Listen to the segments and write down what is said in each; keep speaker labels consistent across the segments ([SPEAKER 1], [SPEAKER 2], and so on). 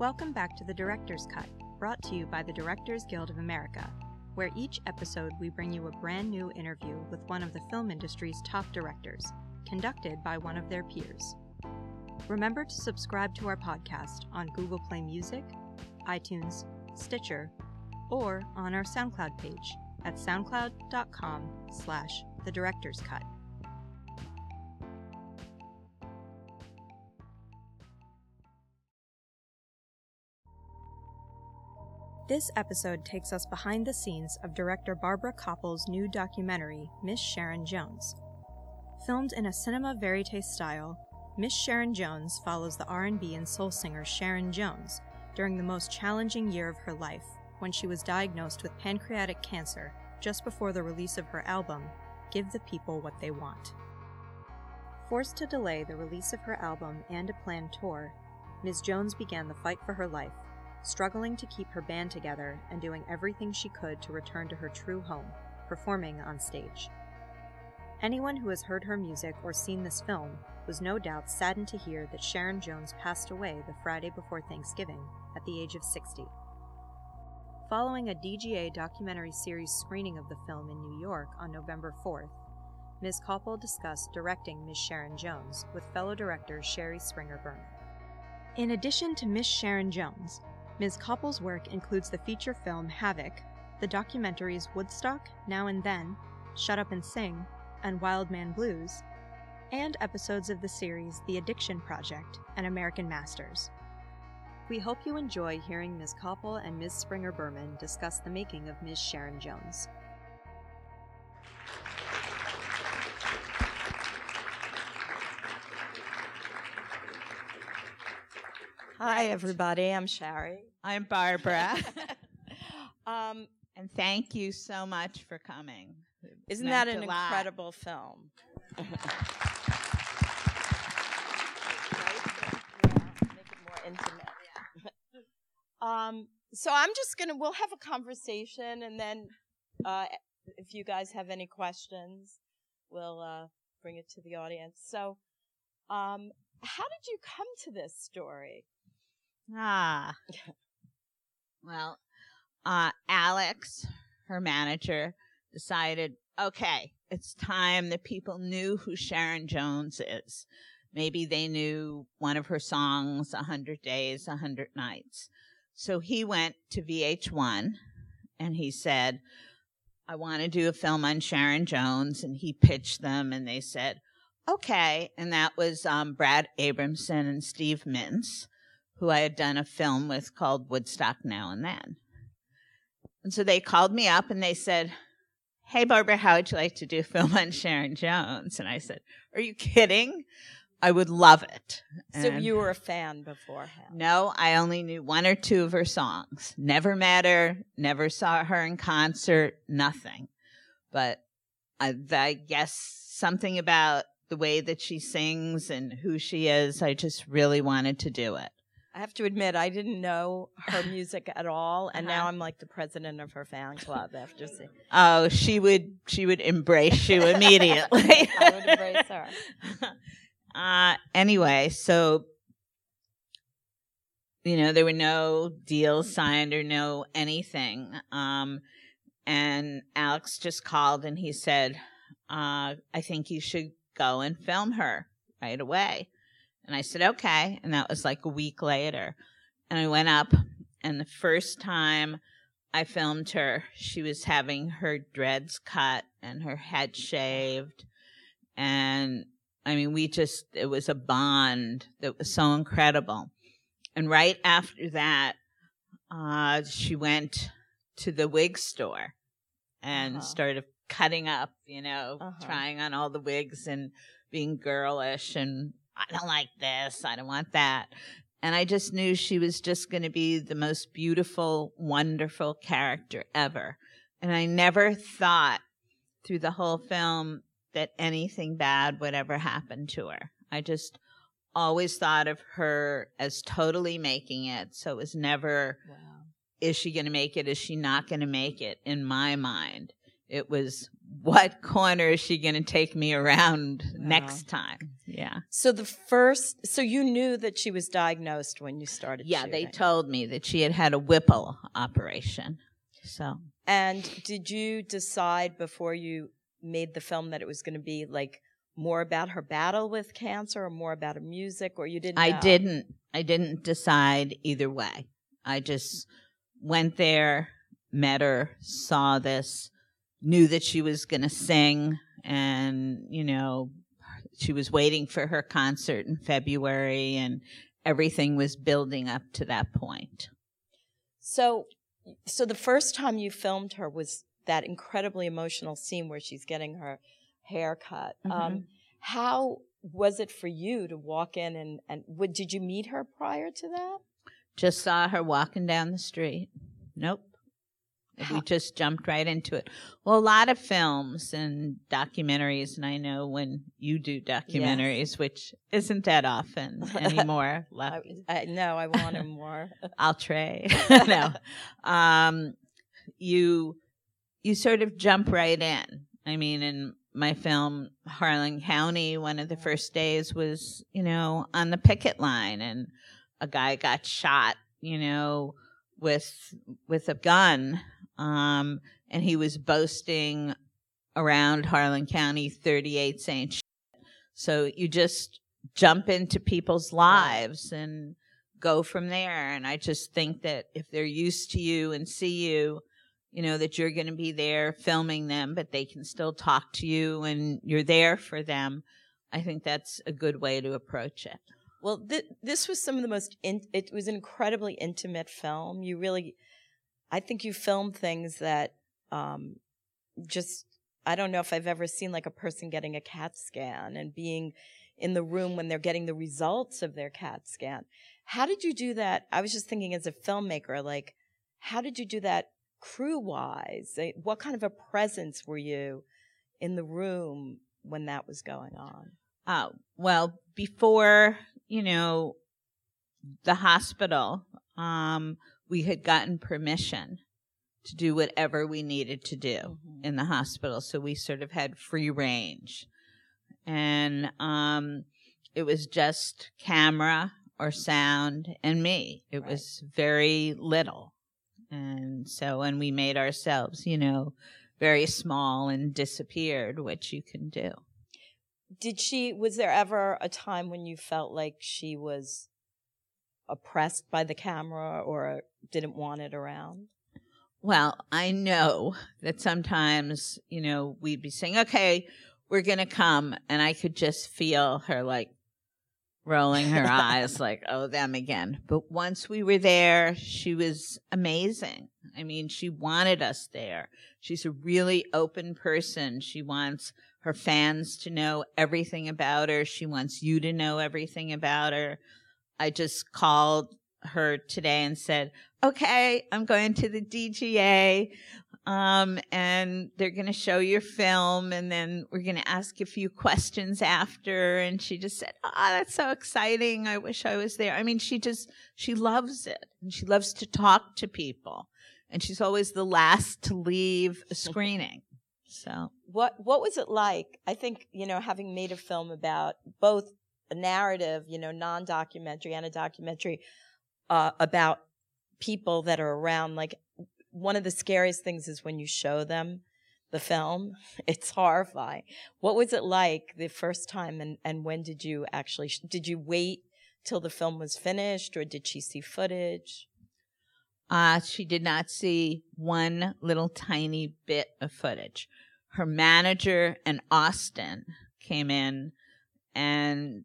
[SPEAKER 1] Welcome back to the Director's Cut, brought to you by the Directors Guild of America, where each episode we bring you a brand new interview with one of the film industry's top directors, conducted by one of their peers. Remember to subscribe to our podcast on Google Play Music, iTunes, Stitcher, or on our SoundCloud page at soundcloud.com slash the director's cut. This episode takes us behind the scenes of director Barbara Kopple's new documentary, Miss Sharon Jones. Filmed in a cinema verite style, Miss Sharon Jones follows the R&B and soul singer Sharon Jones during the most challenging year of her life when she was diagnosed with pancreatic cancer just before the release of her album, Give the People What They Want. Forced to delay the release of her album and a planned tour, Ms. Jones began the fight for her life struggling to keep her band together and doing everything she could to return to her true home, performing on stage. Anyone who has heard her music or seen this film was no doubt saddened to hear that Sharon Jones passed away the Friday before Thanksgiving at the age of 60. Following a DGA documentary series screening of the film in New York on November 4th, Ms. Kopple discussed directing Ms. Sharon Jones with fellow director Shari Springer Berman. In addition to Miss Sharon Jones, Ms. Kopple's work includes the feature film Havoc, the documentaries Woodstock, Now and Then, Shut Up and Sing, and Wild Man Blues, and episodes of the series The Addiction Project and American Masters. We hope you enjoy hearing Ms. Kopple and Ms. Springer Berman discuss the making of Ms. Sharon Jones.
[SPEAKER 2] Hi, everybody. I'm Shari.
[SPEAKER 3] I'm Barbara. um, and thank you so much for coming.
[SPEAKER 2] Isn't that an incredible film? um, so I'm just gonna. We'll have a conversation, and then uh, if you guys have any questions, we'll uh, bring it to the audience. So, um, how did you come to this story?
[SPEAKER 3] Ah. well, uh, Alex, her manager, decided, okay, it's time that people knew who Sharon Jones is. Maybe they knew one of her songs, A Hundred Days, A Hundred Nights. So he went to VH1 and he said, I want to do a film on Sharon Jones. And he pitched them and they said, okay. And that was um, Brad Abramson and Steve Mintz who I had done a film with called Woodstock Now and Then. And so they called me up and they said, Hey, Barbara, how would you like to do a film on Sharon Jones? And I said, Are you kidding? I would love it.
[SPEAKER 2] So and you were a fan beforehand?
[SPEAKER 3] No, I only knew one or two of her songs. Never met her, never saw her in concert, nothing. But I, I guess something about the way that she sings and who she is, I just really wanted to do it.
[SPEAKER 2] I have to admit, I didn't know her music at all, and uh-huh. now I'm like the president of her fan club after seeing.
[SPEAKER 3] Oh, she would she would embrace you immediately.
[SPEAKER 2] I would embrace her.
[SPEAKER 3] Uh, anyway, so you know there were no deals signed or no anything, um, and Alex just called and he said, uh, "I think you should go and film her right away." And I said, okay. And that was like a week later. And I went up, and the first time I filmed her, she was having her dreads cut and her head shaved. And I mean, we just, it was a bond that was so incredible. And right after that, uh, she went to the wig store and uh-huh. started cutting up, you know, uh-huh. trying on all the wigs and being girlish and I don't like this. I don't want that. And I just knew she was just going to be the most beautiful, wonderful character ever. And I never thought through the whole film that anything bad would ever happen to her. I just always thought of her as totally making it. So it was never, wow. is she going to make it? Is she not going to make it? In my mind, it was, what corner is she going to take me around wow. next time? Yeah.
[SPEAKER 2] So the first, so you knew that she was diagnosed when you started.
[SPEAKER 3] Yeah, they told me that she had had a Whipple operation. So,
[SPEAKER 2] And did you decide before you made the film that it was going to be like more about her battle with cancer or more about her music or you didn't
[SPEAKER 3] I
[SPEAKER 2] know?
[SPEAKER 3] didn't I didn't decide either way. I just went there, met her, saw this, knew that she was going to sing and, you know, she was waiting for her concert in February and everything was building up to that point.
[SPEAKER 2] So, so the first time you filmed her was that incredibly emotional scene where she's getting her hair cut.
[SPEAKER 3] Mhm.
[SPEAKER 2] Um, how was it for you to walk in and and what, did you meet her prior to that?
[SPEAKER 3] Just saw her walking down the street. Nope. We just jumped right into it. Well, a lot of films and documentaries, and I know when you do documentaries, which isn't that often anymore.
[SPEAKER 2] I. I, no, I wanted more.
[SPEAKER 3] I'll try. no, um, you you sort of jump right in. I mean, in my film Harlan County, one of the first days was you know on the picket line, and a guy got shot. You know, with with a gun, um, and he was boasting around Harlan County, thirty eight saying. Shit. So you just jump into people's lives and go from there. And I just think that if they're used to you and see you, you know, that you're going to be there filming them, but they can still talk to you and you're there for them. I think that's a good way to approach it.
[SPEAKER 2] Well, th- this was some of the most. In- it was an incredibly intimate film. You really, I think you filmed things that um, just. I don't know if I've ever seen like a person getting a CAT scan and being in the room when they're getting the results of their CAT scan. How did you do that? I was just thinking as a filmmaker, like, how did you do that crew wise? What kind of a presence were you in the room when that was going on?
[SPEAKER 3] Oh, well, before, you know, the hospital, um, we had gotten permission to do whatever we needed to do
[SPEAKER 2] Mhm.
[SPEAKER 3] in the hospital. So we sort of had free range. And um, it was just camera or sound and me. It
[SPEAKER 2] Right.
[SPEAKER 3] was very little. And so, and we made ourselves, you know, very small and disappeared, which you can do.
[SPEAKER 2] did she was there ever a time when you felt like she was oppressed by the camera or didn't want it around
[SPEAKER 3] Well, I know that sometimes, you know, we'd be saying, okay, we're going to come. And I could just feel her like rolling her eyes, like, oh, them again. But once we were there, she was amazing. I mean, she wanted us there. She's a really open person. She wants her fans to know everything about her. She wants you to know everything about her. I just called her today and said, okay, I'm going to the DGA. Um, and they're going to show your film and then we're going to ask a few questions after. And she just said, Oh, that's so exciting. I wish I was there. I mean, she just, she loves it and she loves to talk to people and she's always the last to leave a screening. So
[SPEAKER 2] what what was it like i think you know having made a film about both narrative you know non-documentary and a documentary uh, about people that are around like one of the scariest things is when you show them the film. It's horrifying. What was it like the first time and and when did you actually sh- did you wait till the film was finished or did she see footage?
[SPEAKER 3] Uh, she did not see one little tiny bit of footage. Her manager and Austin came in and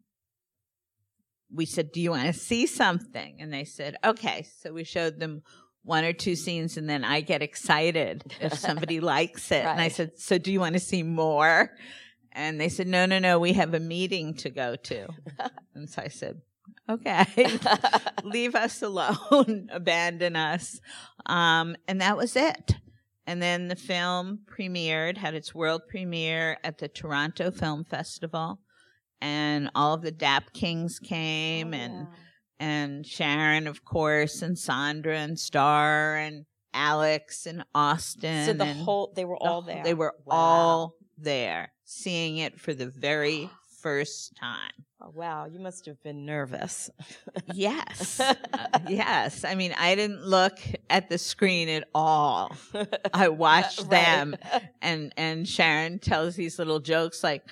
[SPEAKER 3] we said, Do you want to see something? And they said, Okay. So we showed them one or two scenes and then I get excited if somebody likes it. And I said, So do you want to see more? And they said, No, no, no, we have a meeting to go to. and so I said, Okay leave us alone, abandon us. Um, and that was it. And then the film premiered, had its world premiere at the Toronto Film Festival. And all of the DAP Kings came
[SPEAKER 2] Oh,
[SPEAKER 3] and,
[SPEAKER 2] wow.
[SPEAKER 3] and Sharon, of course, and Sandra and Star and Alex and Austin.
[SPEAKER 2] so the whole they were
[SPEAKER 3] the
[SPEAKER 2] all there
[SPEAKER 3] They were
[SPEAKER 2] Wow.
[SPEAKER 3] all there seeing it for the very first time.
[SPEAKER 2] Oh, wow, you must have been nervous.
[SPEAKER 3] yes. Uh, yes. I mean, I didn't look at the screen at all. I watched right. them and and Sharon tells these little jokes like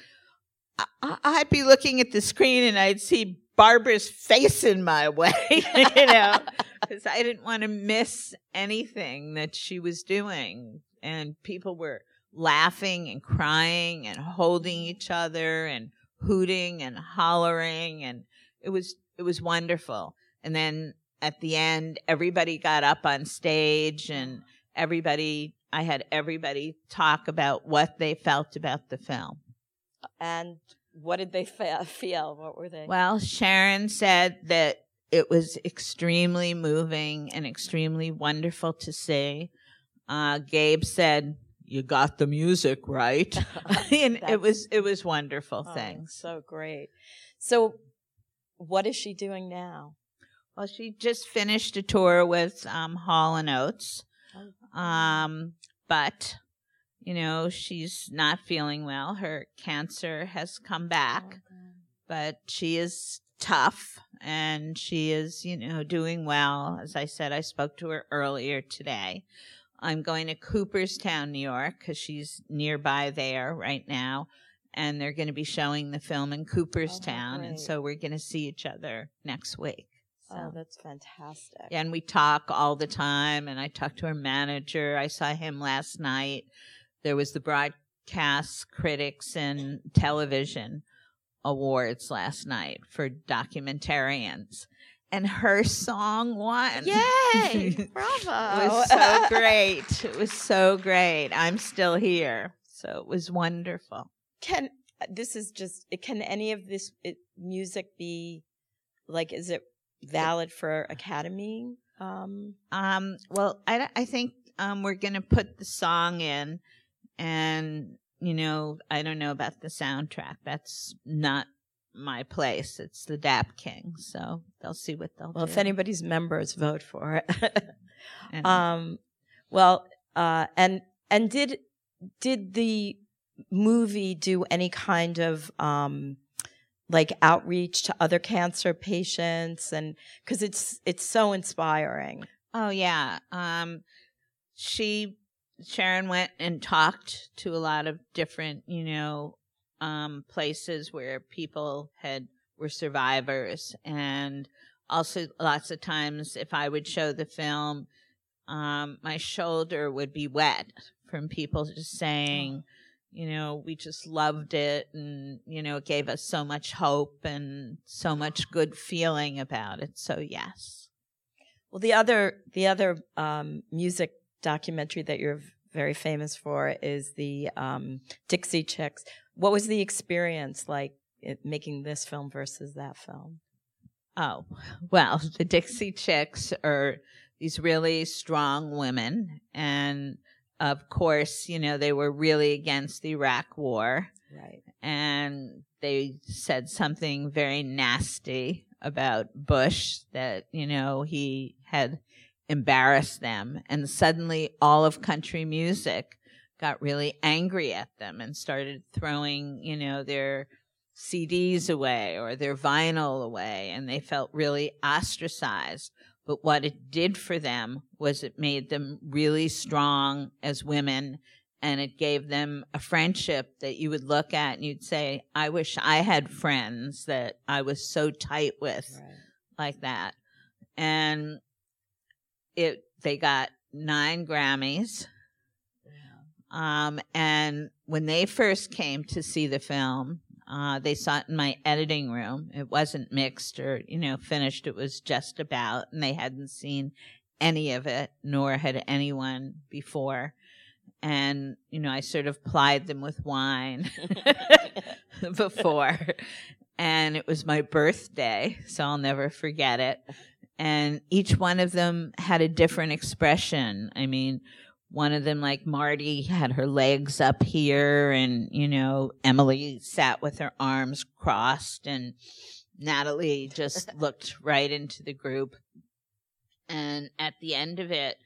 [SPEAKER 3] I'd be looking at the screen and I'd see Barbara's face in my way, you know, because I didn't want to miss anything that she was doing. And people were laughing and crying and holding each other and hooting and hollering and it was it was wonderful. And then at the end everybody got up on stage and everybody I had everybody talk about what they felt about the film.
[SPEAKER 2] And what did they feel? What were they?
[SPEAKER 3] Well, Sharon said that it was extremely moving and extremely wonderful to see. Uh, Gabe said, "You got the music right," and it was it was wonderful oh, things.
[SPEAKER 2] So great. So, what is she doing now?
[SPEAKER 3] Well, she just finished a tour with um, Hall and Oates, oh. um, but you know, she's not feeling well. Her cancer has come back, oh, but she is tough and she is, you know, doing well. As I said, I spoke to her earlier today. I'm going to Cooperstown, New York, because she's nearby there right now. And they're going to be showing the film in oh, Cooperstown. Oh, and so we're going to see each other next week.
[SPEAKER 2] So. Oh, that's fantastic.
[SPEAKER 3] And we talk all the time. And I talked to her manager. I saw him last night. There was the Broadcast Critics and Television Awards last night for documentarians. And her song won.
[SPEAKER 2] Yay! Bravo!
[SPEAKER 3] it was so great. It was so great. I'm still here. So it was wonderful.
[SPEAKER 2] Can this is just can any of this it, music be like is it valid for academy
[SPEAKER 3] um um well i i think um we're going to put the song in and you know, I don't know about the soundtrack. That's not my place. It's the Dap King, so they'll see what they'll
[SPEAKER 2] well,
[SPEAKER 3] do.
[SPEAKER 2] if anybody's members vote for it. um, well, uh, and and did did the movie do any kind of um, like outreach to other cancer patients and because it's it's so inspiring.
[SPEAKER 3] Oh yeah, um, she Sharon went and talked to a lot of different, you know, um, places where people had were survivors, and also lots of times if I would show the film, um, my shoulder would be wet from people just saying, you know, we just loved it, and you know, it gave us so much hope and so much good feeling about it. So yes.
[SPEAKER 2] Well, the other the other um, music documentary that you're very famous for is the um, Dixie Chicks. What was the experience like making this film versus that film?
[SPEAKER 3] Oh, well, the Dixie Chicks are these really strong women. And of course, you know, they were really against the Iraq war.
[SPEAKER 2] Right.
[SPEAKER 3] And they said something very nasty about Bush that, you know, he had embarrassed them. And suddenly all of country music got really angry at them and started throwing, you know, their CDs away or their vinyl away. And they felt really ostracized. But what it did for them was it made them really strong as women and it gave them a friendship that you would look at and you'd say, I wish I had friends that I was so tight with right. like that. And it they got nine Grammys. Um, and when they first came to see the film, uh, they saw it in my editing room. It wasn't mixed or, you know, finished. It was just about, and they hadn't seen any of it, nor had anyone before. And, you know, I sort of plied them with wine before. And it was my birthday, so I'll never forget it and each one of them had a different expression. I mean, one of them, like Marty, had her legs up here, and you know, Emily sat with her arms crossed, and Natalie just looked right into the group. And at the end of it,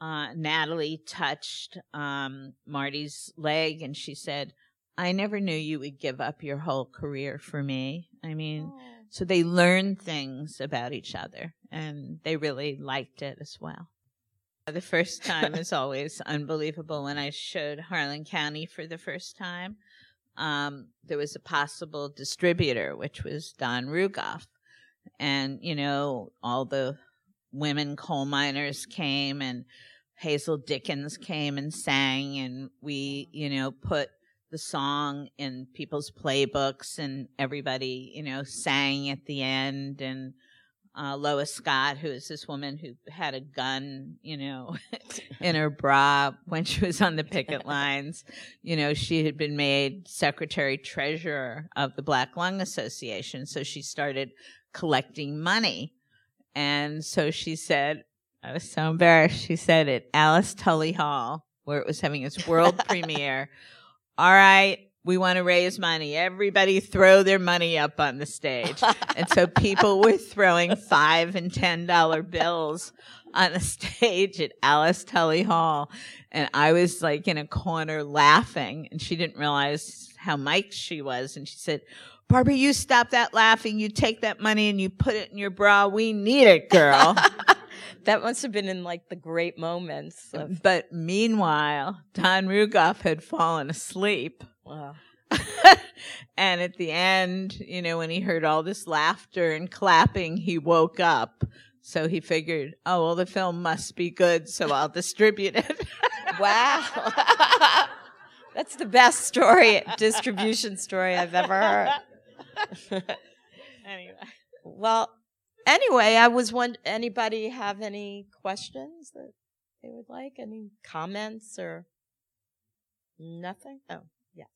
[SPEAKER 3] uh, Natalie touched um, Marty's leg, and she said, I never knew you would give up your whole career for me. I mean,
[SPEAKER 2] Oh.
[SPEAKER 3] So they learned things about each other and they really liked it as well. The first time is always unbelievable. When I showed Harlan County for the first time, um, there was a possible distributor, which was Don Rugoff. And, you know, all the women coal miners came and Hazel Dickens came and sang, and we, you know, put the song in people's playbooks, and everybody, you know, sang at the end. And uh, Lois Scott, who is this woman who had a gun, you know, in her bra when she was on the picket lines, you know, she had been made secretary treasurer of the Black Lung Association. So she started collecting money. And so she said, I was so embarrassed. She said at Alice Tully Hall, where it was having its world premiere, all right, we want to raise money. Everybody throw their money up on the stage. and so people were throwing five and ten dollar bills on the stage at Alice Tully Hall. And I was like in a corner laughing and she didn't realize how mic'd she was. And she said, Barbara, you stop that laughing. You take that money and you put it in your bra. We need it, girl.
[SPEAKER 2] that must have been in like the great moments. Of,
[SPEAKER 3] but meanwhile, Don Rugoff had fallen asleep.
[SPEAKER 2] wow.
[SPEAKER 3] and at the end, you know, when he heard all this laughter and clapping, he woke up. So he figured, oh, well, the film must be good, so I'll distribute it.
[SPEAKER 2] Wow. That's the best story, distribution story I've ever heard.
[SPEAKER 3] anyway.
[SPEAKER 2] Well, anyway, I was one. Anybody have any questions that they would like? Any comments or nothing? Oh, yes.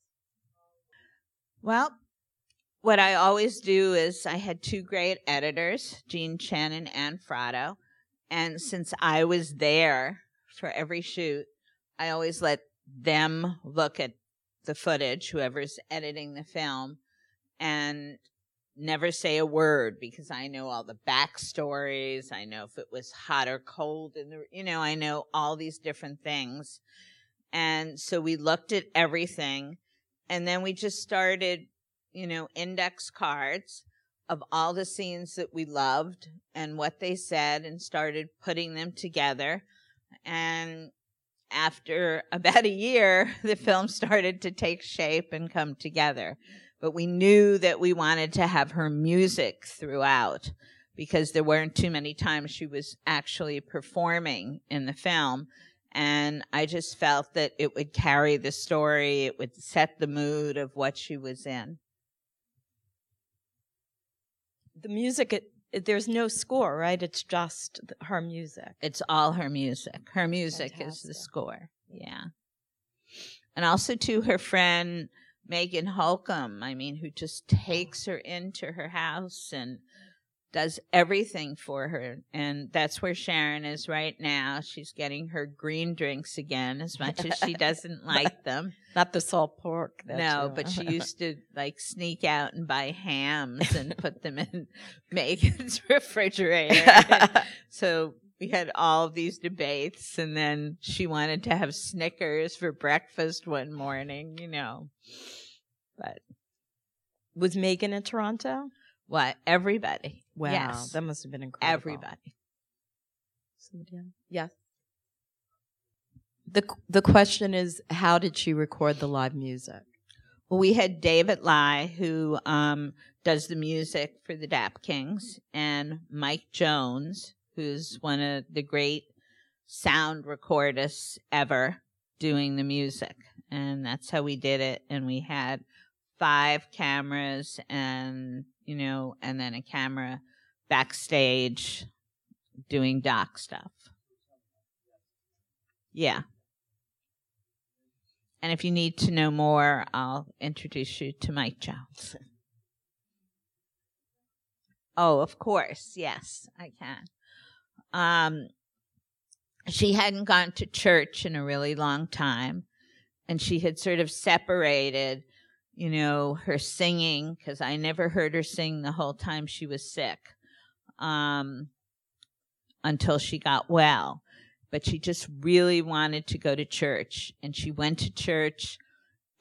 [SPEAKER 3] Well, what I always do is I had two great editors, Jean Tsien and Anne Fratto. And since I was there for every shoot, I always let them look at the footage, whoever's editing the film, and never say a word because I know all the backstories. I know if it was hot or cold and you know, I know all these different things. And so we looked at everything and then we just started, you know, index cards of all the scenes that we loved and what they said and started putting them together. And after about a year, the film started to take shape and come together. But we knew that we wanted to have her music throughout because there weren't too many times she was actually performing in the film. And I just felt that it would carry the story, it would set the mood of what she was in.
[SPEAKER 2] The music, it, it, there's no score, right? It's just her music.
[SPEAKER 3] It's all her music. Her music is the score. Yeah. And also to her friend Megan Holcomb, I mean, who just takes her into her house and does everything for her. And that's where Sharon is right now. She's getting her green drinks again as much as she doesn't like them.
[SPEAKER 2] Not the salt pork.
[SPEAKER 3] no, but she used to like sneak out and buy hams and put them in Megan's refrigerator. so we had all of these debates, and then she wanted to have Snickers for breakfast one morning, you know. But
[SPEAKER 2] was Megan in Toronto?
[SPEAKER 3] what? Everybody.
[SPEAKER 2] Wow,
[SPEAKER 3] Yes.
[SPEAKER 2] that must have been incredible.
[SPEAKER 3] Everybody.
[SPEAKER 2] Somebody else? Yes. The the question is, how did she record the live music?
[SPEAKER 3] Well, we had David Lai, who um, does the music for the Dap Kings, and Mike Jones, who's one of the great sound recordists ever doing the music. And that's how we did it. And we had five cameras and, you know, and then a camera backstage doing doc stuff. Yeah. And if you need to know more, I'll introduce you to Mike Jones. oh, of course. Yes, I can. Um, she hadn't gone to church in a really long time, and she had sort of separated, you know, her singing, because I never heard her sing the whole time she was sick um, until she got well but she just really wanted to go to church and she went to church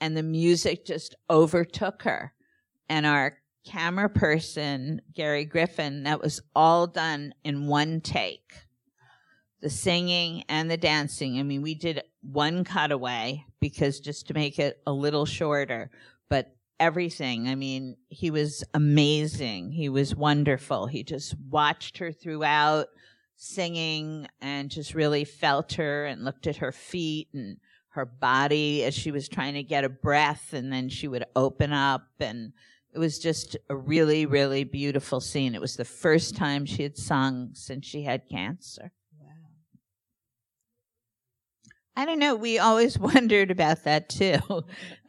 [SPEAKER 3] and the music just overtook her. And our camera person, Gary Griffin, that was all done in one take. The singing and the dancing. I mean, we did one cutaway because just to make it a little shorter, but everything. I mean, he was amazing. He was wonderful. He just watched her throughout singing and just really felt her and looked at her feet and her body as she was trying to get a breath and then she would open up and it was just a really really beautiful scene it was the first time she had sung since she had cancer I don't know. We always wondered about that too.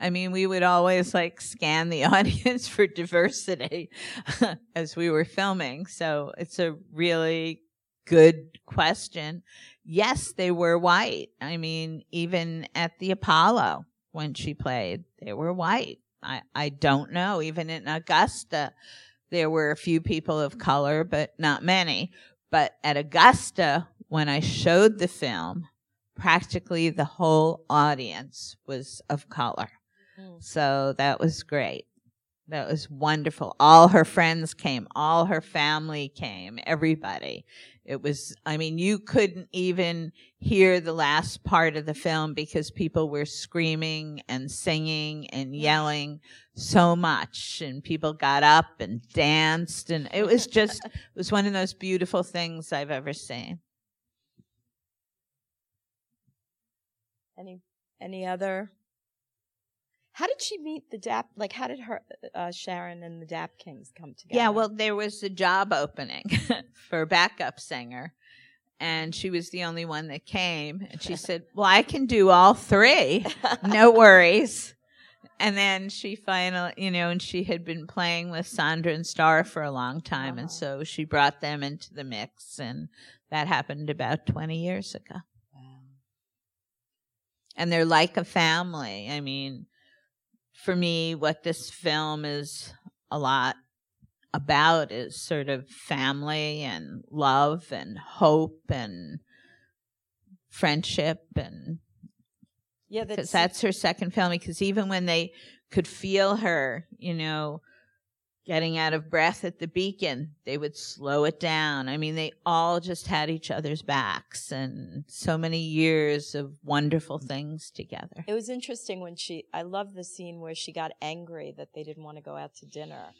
[SPEAKER 3] I mean, we would always like scan the audience for diversity as we were filming. So it's a really good question. Yes, they were white. I mean, even at the Apollo when she played, they were white. I, I don't know. Even in Augusta, there were a few people of color, but not many. But at Augusta, when I showed the film, practically the whole audience was of color. Mm. So that was great. That was wonderful. All her friends came, all her family came, everybody. It was, I mean, you couldn't even hear the last part of the film because people were screaming and singing and yelling so much and people got up and danced and it was just, it was one of those beautiful things I've ever seen.
[SPEAKER 2] Any any other? How did she meet the Dap? Like, how did her uh, Sharon and the Dap Kings come together?
[SPEAKER 3] Yeah, well, there was a job opening for a backup singer, and she was the only one that came. And she said, "Well, I can do all three. No worries." And then she finally, you know, and she had been playing with Sandra and Star for a long time, and so she brought them into the mix, and that happened about twenty years ago and they're like a family. I mean, for me, what this film is a lot about is sort of family and love and hope and friendship and yeah because that's her second film because even when they could feel her you know getting out of breath at the beacon, they would slow it down. I mean, they all just had each other's backs and so many years of wonderful things together.
[SPEAKER 2] It was interesting when she, I love the scene where she got angry that they didn't want to go out to dinner.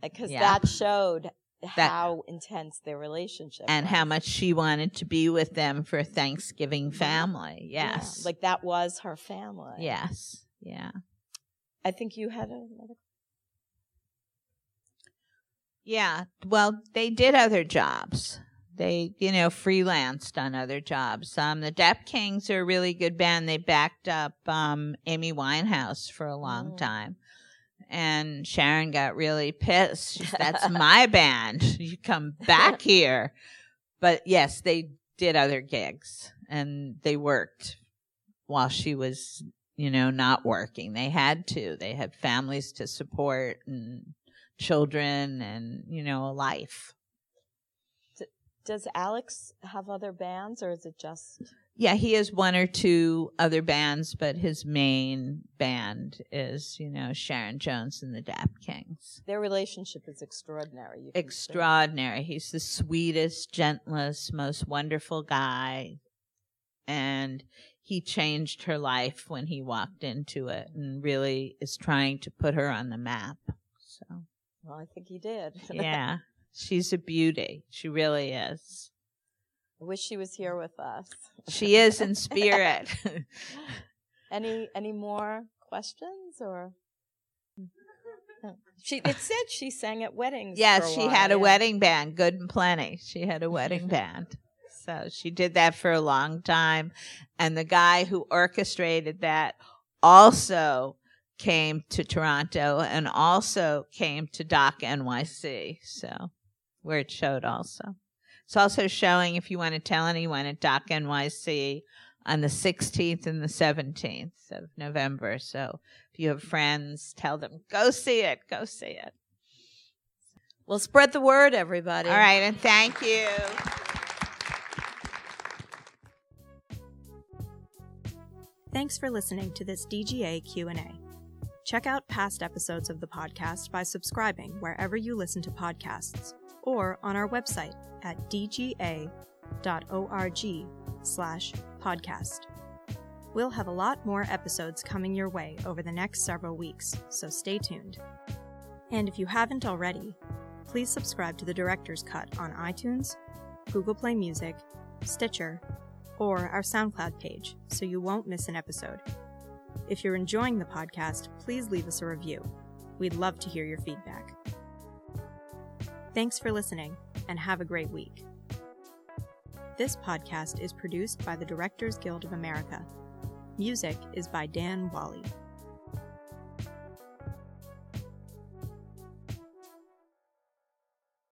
[SPEAKER 2] Because yeah. that showed that, how intense their relationship
[SPEAKER 3] and was. how much she wanted to be with them for Thanksgiving mm-hmm. family. Yes.
[SPEAKER 2] Yeah, like that was her family.
[SPEAKER 3] Yes. Yeah.
[SPEAKER 2] I think you had another
[SPEAKER 3] yeah. Well, they did other jobs. They, you know, freelanced on other jobs. Um, the Dap Kings are a really good band. They backed up um, Amy Winehouse for a long mm. time. And Sharon got really pissed. That's my band. You come back here. But yes, they did other gigs and they worked while she was, you know, not working. They had to. They had families to support and children and you know a life
[SPEAKER 2] does alex have other bands or is it just
[SPEAKER 3] yeah he has one or two other bands but his main band is you know sharon jones and the dap kings.
[SPEAKER 2] Their relationship is extraordinary
[SPEAKER 3] extraordinary. He's the sweetest gentlest most wonderful guy and he changed her life when he walked into it and really is trying to put her on the map so
[SPEAKER 2] well, I think he did.
[SPEAKER 3] yeah. She's a beauty. She really is.
[SPEAKER 2] I wish she was here with us.
[SPEAKER 3] She is in spirit.
[SPEAKER 2] any any more questions or she it said she sang at weddings.
[SPEAKER 3] Yes,
[SPEAKER 2] she
[SPEAKER 3] while, had yeah. a wedding band, good and plenty. She had a wedding band. So she did that for a long time. And the guy who orchestrated that also came to Toronto and also came to Doc NYC. So where it showed also. It's also showing if you want to tell anyone at Doc NYC on the 16th and the 17th of November. So if you have friends, tell them, go see it, go see it.
[SPEAKER 2] Well, spread the word, everybody.
[SPEAKER 3] All right, and thank you.
[SPEAKER 1] Thanks for listening to this DGA Q&A. Check out past episodes of the podcast by subscribing wherever you listen to podcasts or on our website at dga.org slash podcast. We'll have a lot more episodes coming your way over the next several weeks, so stay tuned. And if you haven't already, please subscribe to the Director's Cut on iTunes, Google Play Music, Stitcher, or our SoundCloud page so you won't miss an episode. If you're enjoying the podcast, please leave us a review. We'd love to hear your feedback. Thanks for listening, and have a great week. This podcast is produced by the Directors Guild of America. Music is by Dan Wally.